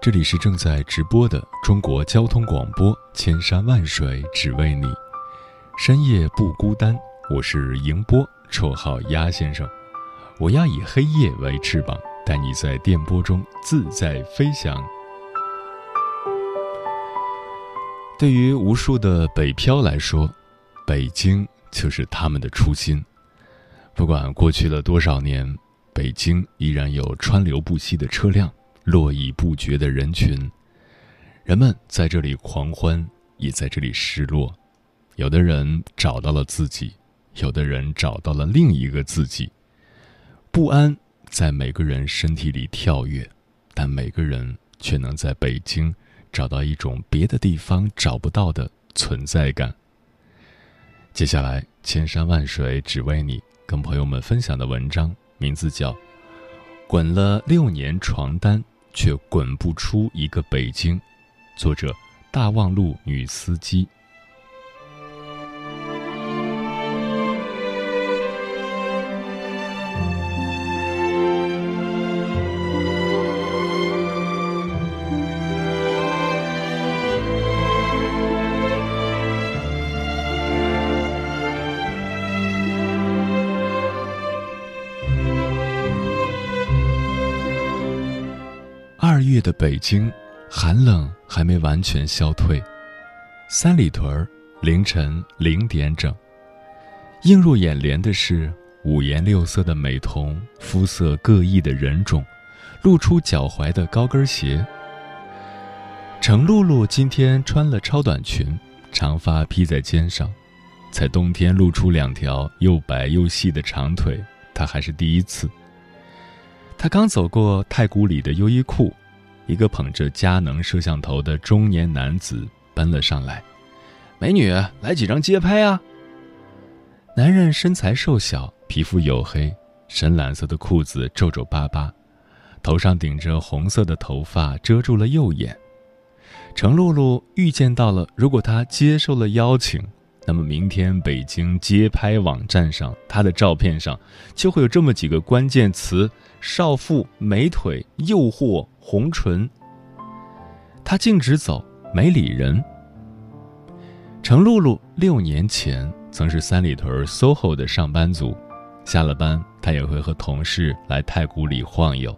这里是正在直播的中国交通广播，千山万水只为你，深夜不孤单。我是迎波，绰号鸭先生。我要以黑夜为翅膀，带你在电波中自在飞翔。对于无数的北漂来说，北京就是他们的初心。不管过去了多少年，北京依然有川流不息的车辆。络绎不绝的人群，人们在这里狂欢，也在这里失落。有的人找到了自己，有的人找到了另一个自己。不安在每个人身体里跳跃，但每个人却能在北京找到一种别的地方找不到的存在感。接下来，千山万水只为你，跟朋友们分享的文章名字叫《滚了六年床单》。却滚不出一个北京。作者：大望路女司机。二月的北京，寒冷还没完全消退。三里屯儿凌晨零点整，映入眼帘的是五颜六色的美瞳，肤色各异的人种，露出脚踝的高跟鞋。程露露今天穿了超短裙，长发披在肩上，在冬天露出两条又白又细的长腿，她还是第一次。她刚走过太古里的优衣库。一个捧着佳能摄像头的中年男子奔了上来，美女，来几张街拍啊！男人身材瘦小，皮肤黝黑，深蓝色的裤子皱皱巴巴，头上顶着红色的头发遮住了右眼。程露露预见到了，如果她接受了邀请，那么明天北京街拍网站上，他的照片上就会有这么几个关键词：少妇、美腿、诱惑。红唇。他径直走，没理人。程露露六年前曾是三里屯 SOHO 的上班族，下了班，她也会和同事来太古里晃悠。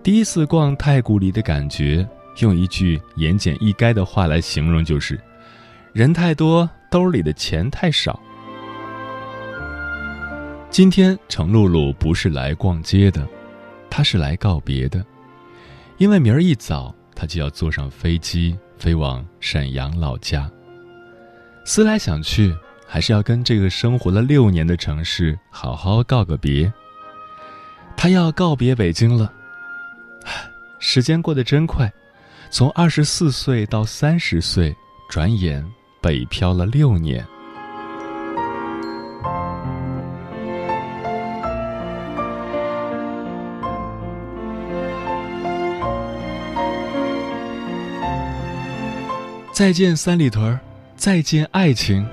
第一次逛太古里的感觉，用一句言简意赅的话来形容，就是人太多，兜里的钱太少。今天，程露露不是来逛街的，她是来告别的。因为明儿一早，她就要坐上飞机飞往沈阳老家。思来想去，还是要跟这个生活了六年的城市好好告个别。他要告别北京了。时间过得真快，从二十四岁到三十岁，转眼北漂了六年。再见三里屯再见爱情。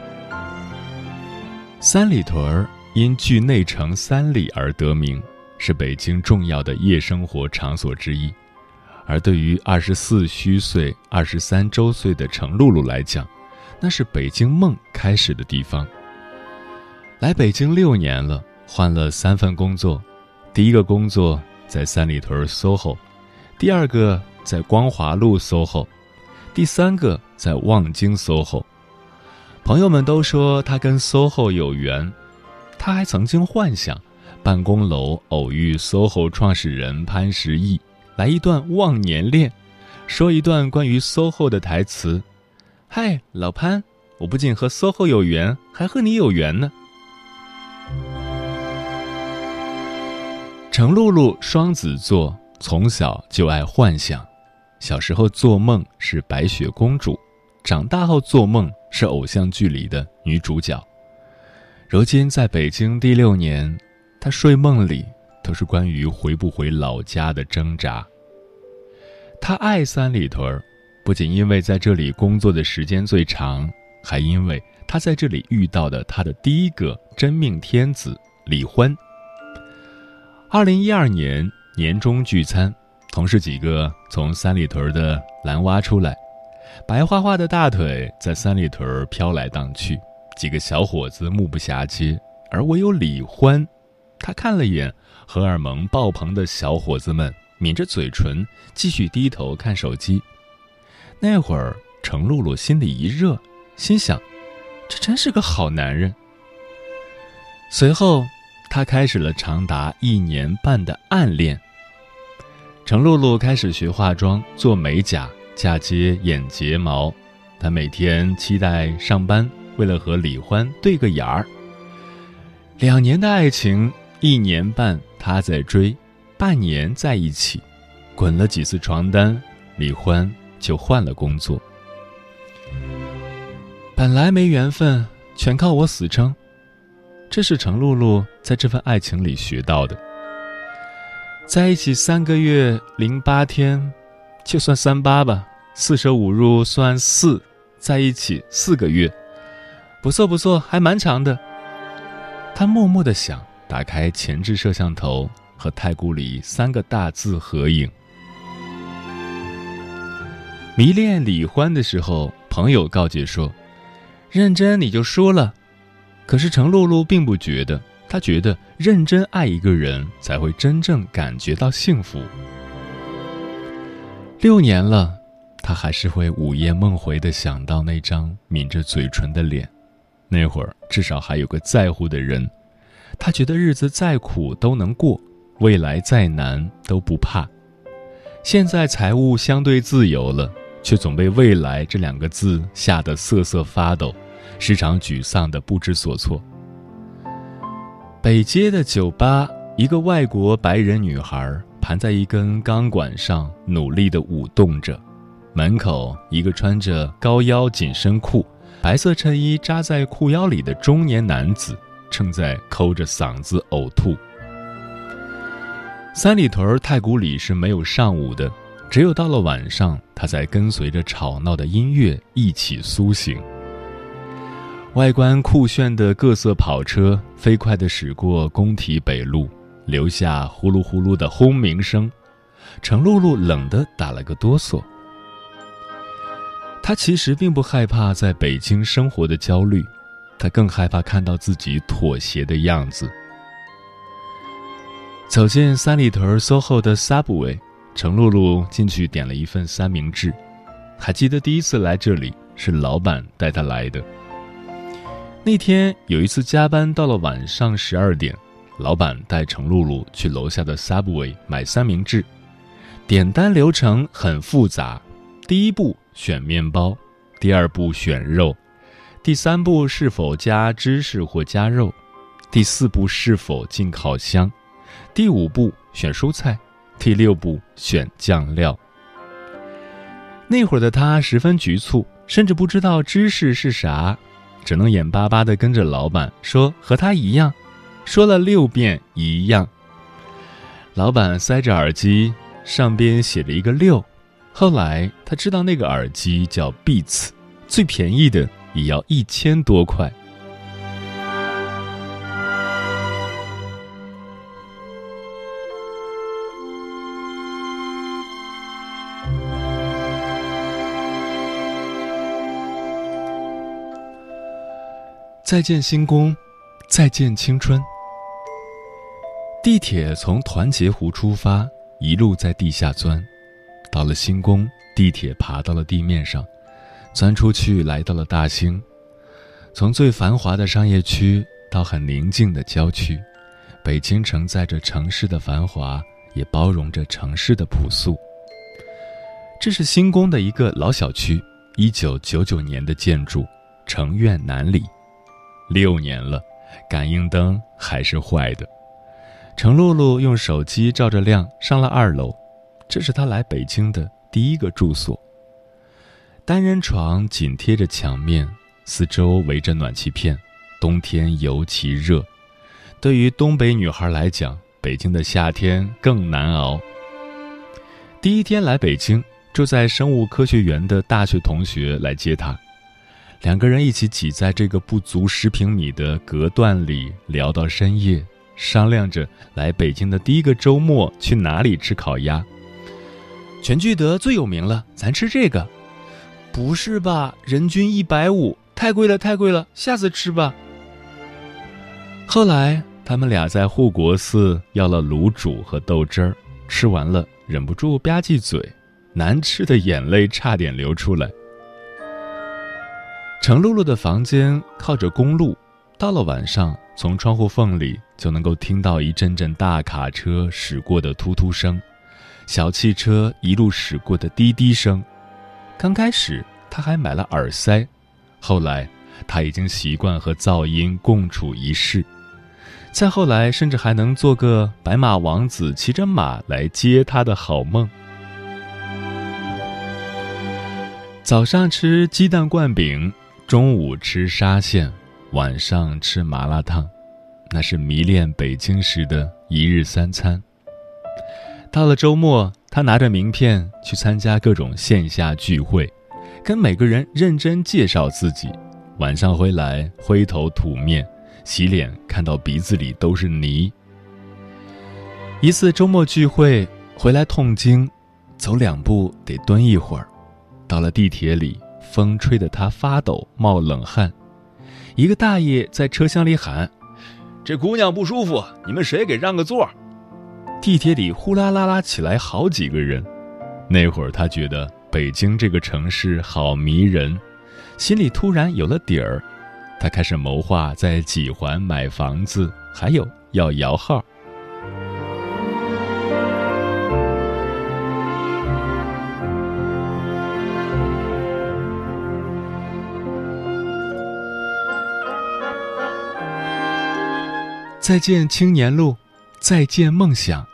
三里屯因距内城三里而得名，是北京重要的夜生活场所之一。而对于二十四虚岁、二十三周岁的程露露来讲，那是北京梦开始的地方。来北京六年了，换了三份工作，第一个工作在三里屯 SOHO，第二个在光华路 SOHO。第三个在望京 SOHO，朋友们都说他跟 SOHO 有缘，他还曾经幻想办公楼偶遇 SOHO 创始人潘石屹，来一段忘年恋，说一段关于 SOHO 的台词：“嗨，老潘，我不仅和 SOHO 有缘，还和你有缘呢。”程露露双子座，从小就爱幻想。小时候做梦是白雪公主，长大后做梦是偶像剧里的女主角。如今在北京第六年，她睡梦里都是关于回不回老家的挣扎。她爱三里屯儿，不仅因为在这里工作的时间最长，还因为他在这里遇到的他的第一个真命天子李欢。二零一二年年终聚餐。同事几个从三里屯的蓝洼出来，白花花的大腿在三里屯飘来荡去，几个小伙子目不暇接，而唯有李欢，他看了眼荷尔蒙爆棚的小伙子们，抿着嘴唇，继续低头看手机。那会儿，程露露心里一热，心想：这真是个好男人。随后，她开始了长达一年半的暗恋。程露露开始学化妆、做美甲、嫁接眼睫毛。她每天期待上班，为了和李欢对个眼儿。两年的爱情，一年半她在追，半年在一起，滚了几次床单，李欢就换了工作。本来没缘分，全靠我死撑。这是程露露在这份爱情里学到的。在一起三个月零八天，就算三八吧，四舍五入算四，在一起四个月，不错不错，还蛮长的。他默默的想，打开前置摄像头，和太古里三个大字合影。迷恋李欢的时候，朋友告诫说：“认真你就输了。”可是程露露并不觉得。她觉得认真爱一个人，才会真正感觉到幸福。六年了，他还是会午夜梦回的想到那张抿着嘴唇的脸。那会儿至少还有个在乎的人，他觉得日子再苦都能过，未来再难都不怕。现在财务相对自由了，却总被“未来”这两个字吓得瑟瑟发抖，时常沮丧的不知所措。北街的酒吧，一个外国白人女孩盘在一根钢管上，努力地舞动着。门口，一个穿着高腰紧身裤、白色衬衣扎在裤腰里的中年男子正在抠着嗓子呕吐。三里屯太古里是没有上午的，只有到了晚上，他才跟随着吵闹的音乐一起苏醒。外观酷炫的各色跑车飞快地驶过工体北路，留下呼噜呼噜的轰鸣声。程露露冷得打了个哆嗦。她其实并不害怕在北京生活的焦虑，她更害怕看到自己妥协的样子。走进三里屯 SOHO 的 Subway，程露露进去点了一份三明治。还记得第一次来这里是老板带她来的。那天有一次加班到了晚上十二点，老板带程露露去楼下的 Subway 买三明治，点单流程很复杂，第一步选面包，第二步选肉，第三步是否加芝士或加肉，第四步是否进烤箱，第五步选蔬菜，第六步选酱料。那会儿的他十分局促，甚至不知道芝士是啥。只能眼巴巴地跟着老板说和他一样，说了六遍一样。老板塞着耳机，上边写着一个六。后来他知道那个耳机叫 Beats，最便宜的也要一千多块。再见星宫，再见青春。地铁从团结湖出发，一路在地下钻，到了星宫，地铁爬到了地面上，钻出去来到了大兴。从最繁华的商业区到很宁静的郊区，北京承载着城市的繁华，也包容着城市的朴素。这是星宫的一个老小区，一九九九年的建筑，城苑南里。六年了，感应灯还是坏的。程露露用手机照着亮，上了二楼。这是她来北京的第一个住所。单人床紧贴着墙面，四周围着暖气片，冬天尤其热。对于东北女孩来讲，北京的夏天更难熬。第一天来北京，住在生物科学园的大学同学来接她，两个人一起挤在这个不足十平米的隔断里聊到深夜，商量着来北京的第一个周末去哪里吃烤鸭。全聚德最有名了，咱吃这个。不是吧？人均一百五，太贵了，太贵了，下次吃吧。后来他们俩在护国寺要了卤煮和豆汁儿，吃完了忍不住吧唧嘴，难吃的眼泪差点流出来。程露露的房间靠着公路，到了晚上，从窗户缝里就能够听到一阵阵大卡车驶过的突突声，小汽车一路驶过的滴滴声。刚开始他还买了耳塞，后来他已经习惯和噪音共处一室，再后来甚至还能做个白马王子骑着马来接他的好梦。早上吃鸡蛋灌饼，中午吃沙县，晚上吃麻辣烫，那是迷恋北京时的一日三餐。到了周末。他拿着名片去参加各种线下聚会，跟每个人认真介绍自己。晚上回来灰头土面，洗脸看到鼻子里都是泥。一次周末聚会回来痛经，走两步得蹲一会儿。到了地铁里，风吹得他发抖冒冷汗。一个大爷在车厢里喊：“这姑娘不舒服，你们谁给让个座？”地铁里呼啦啦啦起来好几个人，那会儿他觉得北京这个城市好迷人，心里突然有了底儿。他开始谋划在几环买房子，还有要摇号。再见青年路，再见梦想。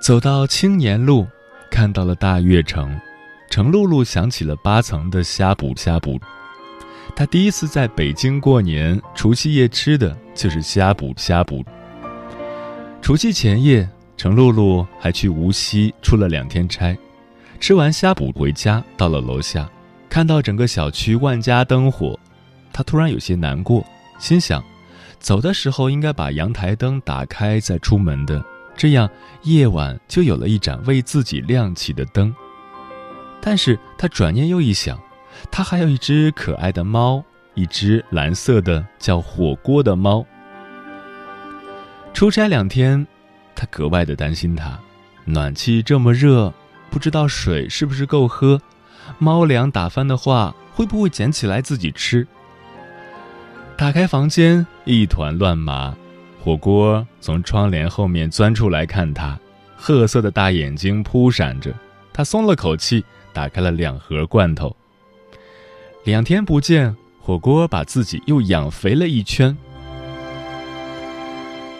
走到青年路，看到了大悦城，程露露想起了八层的呷哺呷哺。她第一次在北京过年，除夕夜吃的就是呷哺呷哺。除夕前夜，程露露还去无锡出了两天差，吃完呷哺回家，到了楼下，看到整个小区万家灯火，她突然有些难过，心想，走的时候应该把阳台灯打开再出门的。这样，夜晚就有了一盏为自己亮起的灯。但是他转念又一想，他还有一只可爱的猫，一只蓝色的叫火锅的猫。出差两天，他格外的担心它，暖气这么热，不知道水是不是够喝，猫粮打翻的话，会不会捡起来自己吃？打开房间，一团乱麻。火锅从窗帘后面钻出来看他，褐色的大眼睛扑闪着。他松了口气，打开了两盒罐头。两天不见，火锅把自己又养肥了一圈。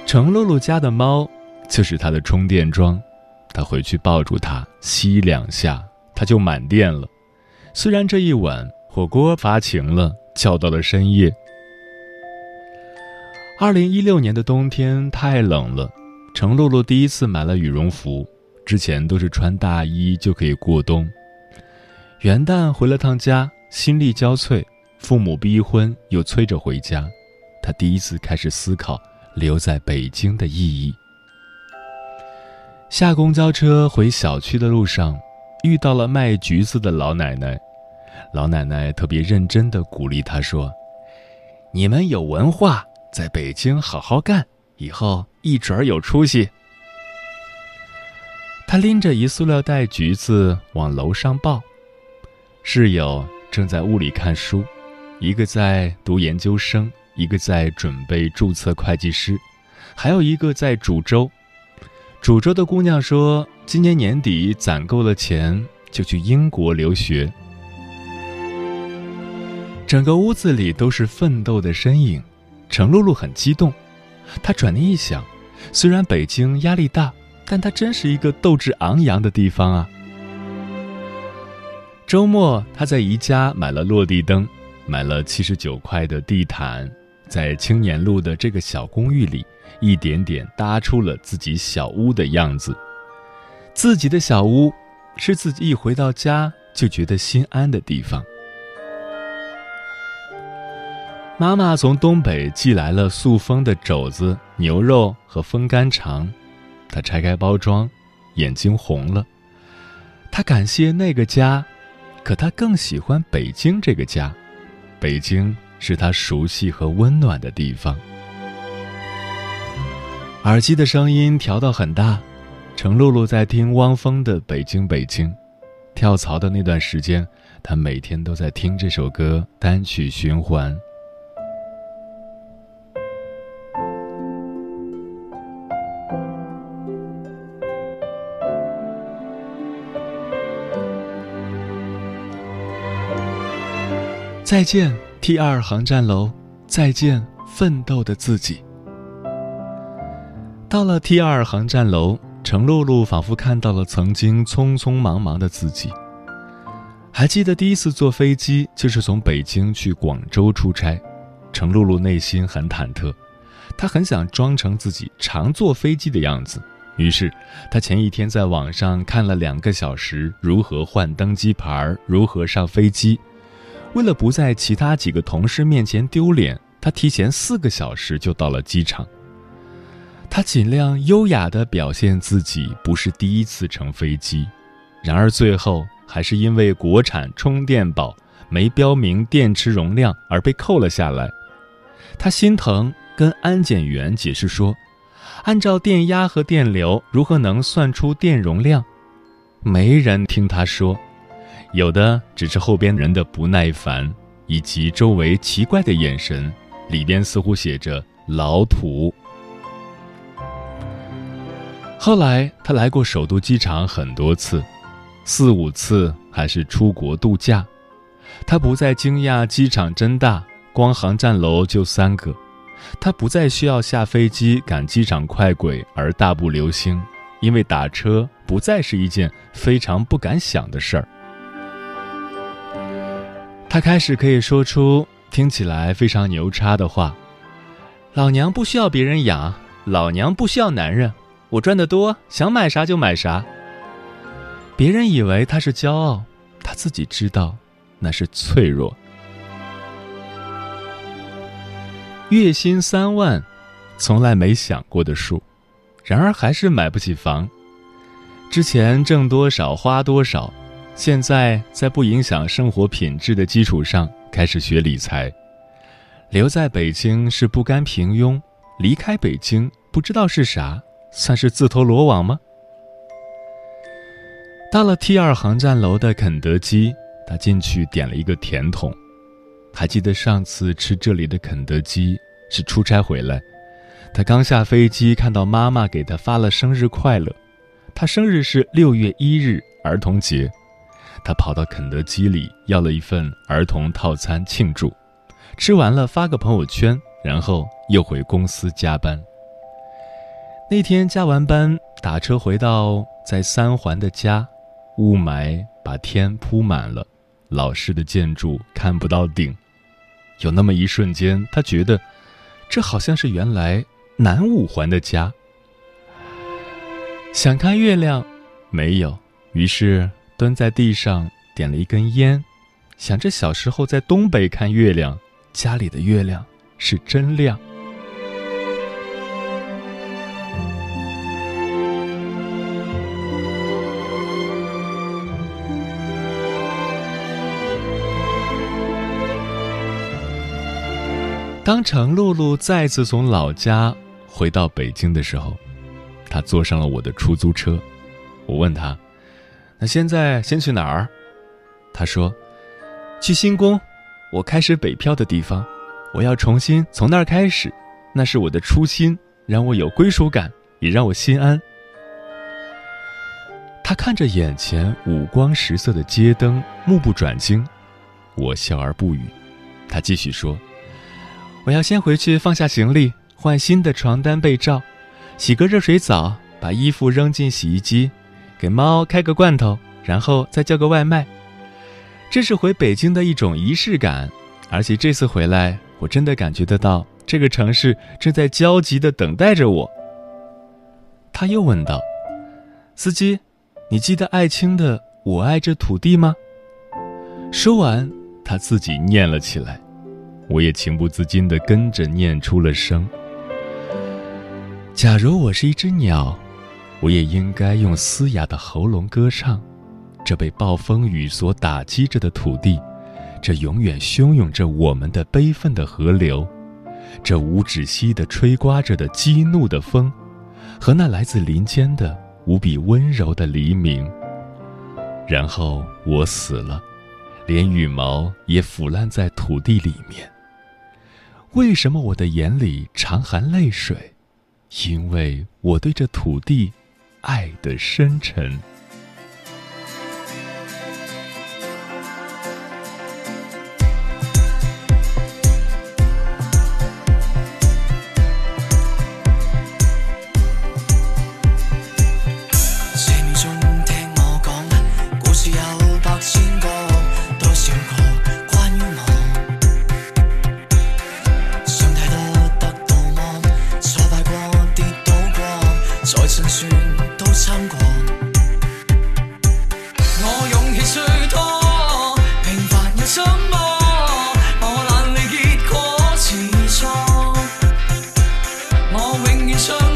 程露露家的猫就是他的充电桩，他回去抱住它，吸两下，它就满电了。虽然这一晚火锅发情了，叫到了深夜。二零一六年的冬天太冷了，程露露第一次买了羽绒服，之前都是穿大衣就可以过冬。元旦回了趟家，心力交瘁，父母逼婚又催着回家，她第一次开始思考留在北京的意义。下公交车回小区的路上，遇到了卖橘子的老奶奶，老奶奶特别认真地鼓励她说：“你们有文化。”在北京好好干，以后一准儿有出息。他拎着一塑料袋橘子往楼上抱，室友正在屋里看书，一个在读研究生，一个在准备注册会计师，还有一个在煮粥。煮粥的姑娘说，今年年底攒够了钱，就去英国留学。整个屋子里都是奋斗的身影。程露露很激动，她转念一想，虽然北京压力大，但它真是一个斗志昂扬的地方啊。周末，他在宜家买了落地灯，买了七十九块的地毯，在青年路的这个小公寓里，一点点搭出了自己小屋的样子。自己的小屋，是自己一回到家就觉得心安的地方。妈妈从东北寄来了塑封的肘子、牛肉和风干肠，她拆开包装，眼睛红了。她感谢那个家。可她更喜欢北京这个家，北京是她熟悉和温暖的地方。耳机的声音调到很大，程露露在听汪峰的《北京北京》，跳槽的那段时间，她每天都在听这首歌，单曲循环。再见 T 二航站楼，再见奋斗的自己。到了 T 二航站楼，程露露仿佛看到了曾经匆匆忙忙的自己。还记得第一次坐飞机，就是从北京去广州出差，程露露内心很忐忑，她很想装成自己常坐飞机的样子，于是她前一天在网上看了两个小时如何换登机牌，如何上飞机。为了不在其他几个同事面前丢脸，他提前四个小时就到了机场。他尽量优雅地表现自己不是第一次乘飞机，然而最后还是因为国产充电宝没标明电池容量而被扣了下来。他心疼，跟安检员解释说：“按照电压和电流，如何能算出电容量？”没人听他说。有的只是后边人的不耐烦，以及周围奇怪的眼神，里边似乎写着“老土”。后来他来过首都机场很多次，四五次还是出国度假。他不再惊讶机场真大，光航站楼就三个。他不再需要下飞机赶机场快轨而大步流星，因为打车不再是一件非常不敢想的事儿。他开始可以说出听起来非常牛叉的话：“老娘不需要别人养，老娘不需要男人，我赚得多，想买啥就买啥。”别人以为他是骄傲，他自己知道那是脆弱。月薪三万，从来没想过的数，然而还是买不起房。之前挣多少花多少。现在在不影响生活品质的基础上开始学理财，留在北京是不甘平庸，离开北京不知道是啥，算是自投罗网吗？到了 T 二航站楼的肯德基，他进去点了一个甜筒。还记得上次吃这里的肯德基是出差回来，他刚下飞机看到妈妈给他发了生日快乐，他生日是六月一日，儿童节。他跑到肯德基里要了一份儿童套餐庆祝，吃完了发个朋友圈，然后又回公司加班。那天加完班打车回到在三环的家，雾霾把天铺满了，老式的建筑看不到顶。有那么一瞬间，他觉得这好像是原来南五环的家。想看月亮，没有，于是。蹲在地上点了一根烟，想着小时候在东北看月亮，家里的月亮是真亮。当程露露再次从老家回到北京的时候，她坐上了我的出租车，我问她。那现在先去哪儿？他说：“去新宫，我开始北漂的地方。我要重新从那儿开始，那是我的初心，让我有归属感，也让我心安。”他看着眼前五光十色的街灯，目不转睛。我笑而不语。他继续说：“我要先回去放下行李，换新的床单被罩，洗个热水澡，把衣服扔进洗衣机，给猫开个罐头，然后再叫个外卖。这是回北京的一种仪式感，而且这次回来，我真的感觉得到这个城市正在焦急的等待着我。他又问道：“司机，你记得艾青的《我爱这土地》吗？”说完，他自己念了起来，我也情不自禁地跟着念出了声。假如我是一只鸟，我也应该用嘶哑的喉咙歌唱。这被暴风雨所打击着的土地，这永远汹涌着我们的悲愤的河流，这无止息地吹刮着的激怒的风，和那来自林间的无比温柔的黎明。然后我死了，连羽毛也腐烂在土地里面。为什么我的眼里常含泪水？因为我对这土地爱的深沉。singing song.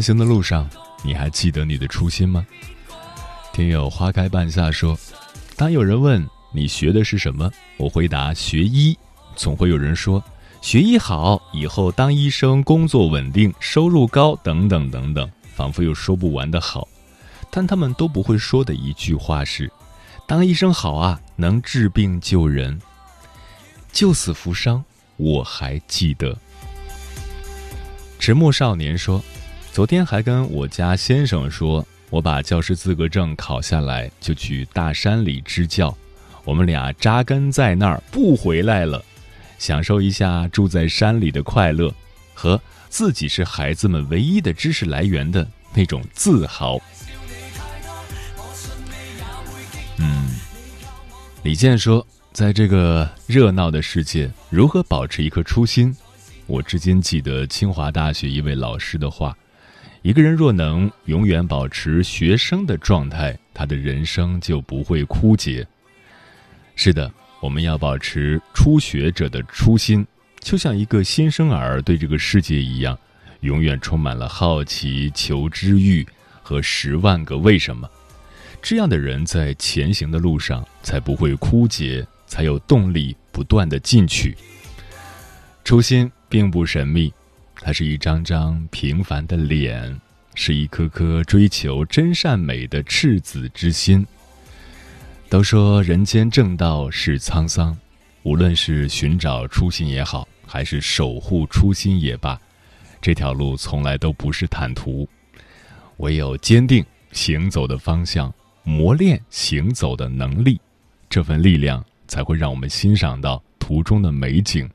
行的路上，你还记得你的初心吗？听友花开半夏说，当有人问你学的是什么，我回答学医。总会有人说学医好，以后当医生工作稳定，收入高，等等等等，仿佛有说不完的好。但他们都不会说的一句话是：当医生好啊，能治病救人，救死扶伤，我还记得。迟暮少年说。昨天还跟我家先生说，我把教师资格证考下来，就去大山里支教。我们俩扎根在那儿，不回来了，享受一下住在山里的快乐，和自己是孩子们唯一的知识来源的那种自豪。嗯，李健说，在这个热闹的世界，如何保持一颗初心？我至今记得清华大学一位老师的话。一个人若能永远保持学生的状态，他的人生就不会枯竭。是的，我们要保持初学者的初心，就像一个新生儿对这个世界一样，永远充满了好奇、求知欲和十万个为什么。这样的人在前行的路上才不会枯竭，才有动力不断的进取。初心并不神秘。它是一张张平凡的脸，是一颗颗追求真善美的赤子之心。都说人间正道是沧桑，无论是寻找初心也好，还是守护初心也罢，这条路从来都不是坦途。唯有坚定行走的方向，磨练行走的能力，这份力量才会让我们欣赏到途中的美景。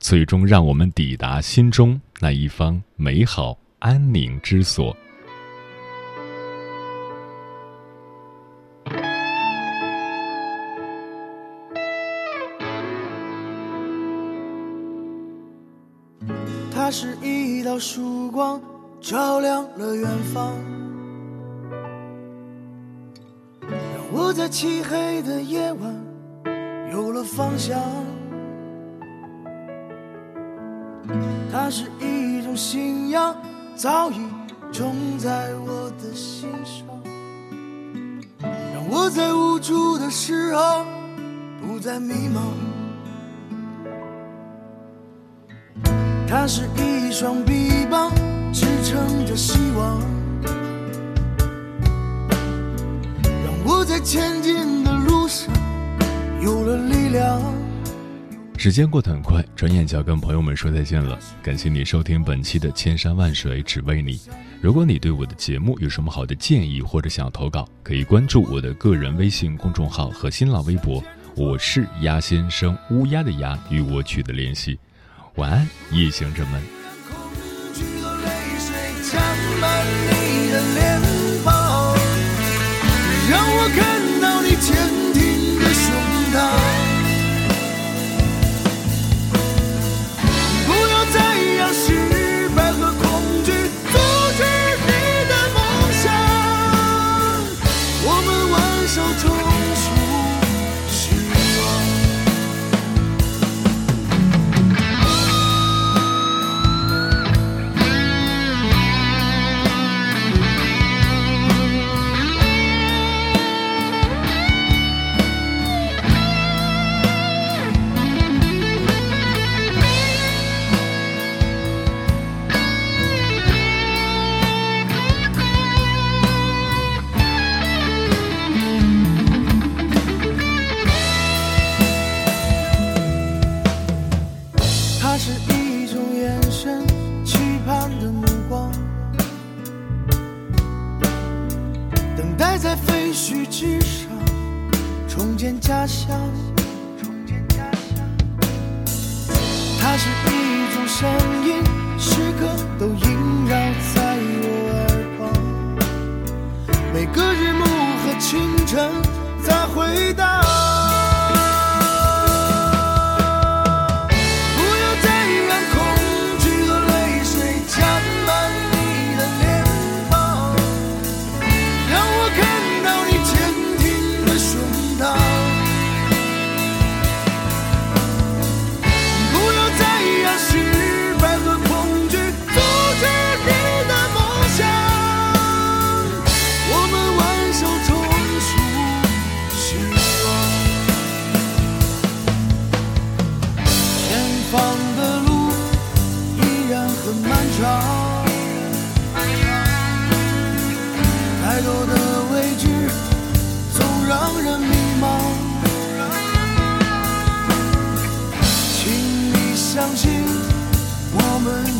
最终让我们抵达心中那一方美好安宁之所。它是一道曙光，照亮了远方。我在漆黑的夜晚，有了方向。它是一种信仰，早已种在我的心上，让我在无助的时候不再迷茫。它是一双臂膀，支撑着希望，让我在前进的路上有了力量。时间过得很快，转眼就要跟朋友们说再见了。感谢你收听本期的《千山万水只为你》。如果你对我的节目有什么好的建议或者想要投稿，可以关注我的个人微信公众号和新浪微博，我是鸭先生，乌鸦的鸭，与我取得联系。晚安，夜行者们。让我看到你坚挺的胸膛。Sống.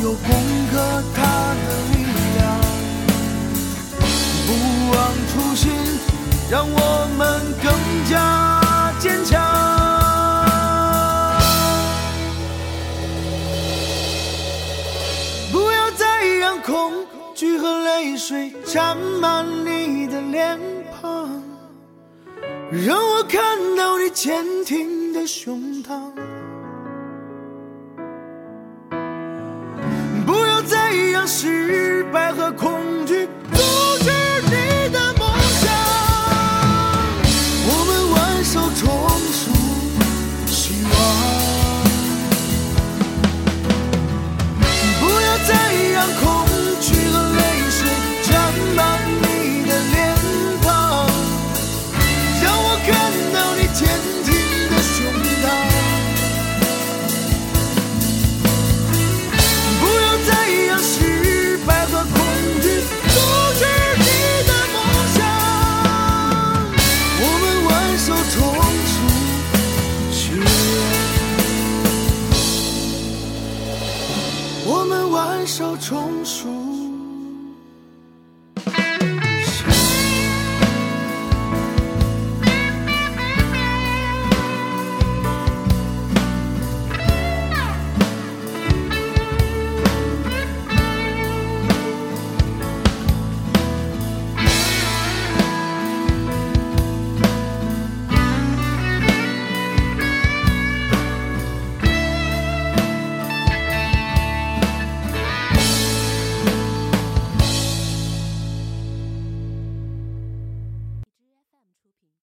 有攻克它的力量，不忘初心让我们更加坚强。不要再让恐惧和泪水沾满你的脸庞，让我看到你坚挺的胸膛。失败和恐惧。我们挽手重数。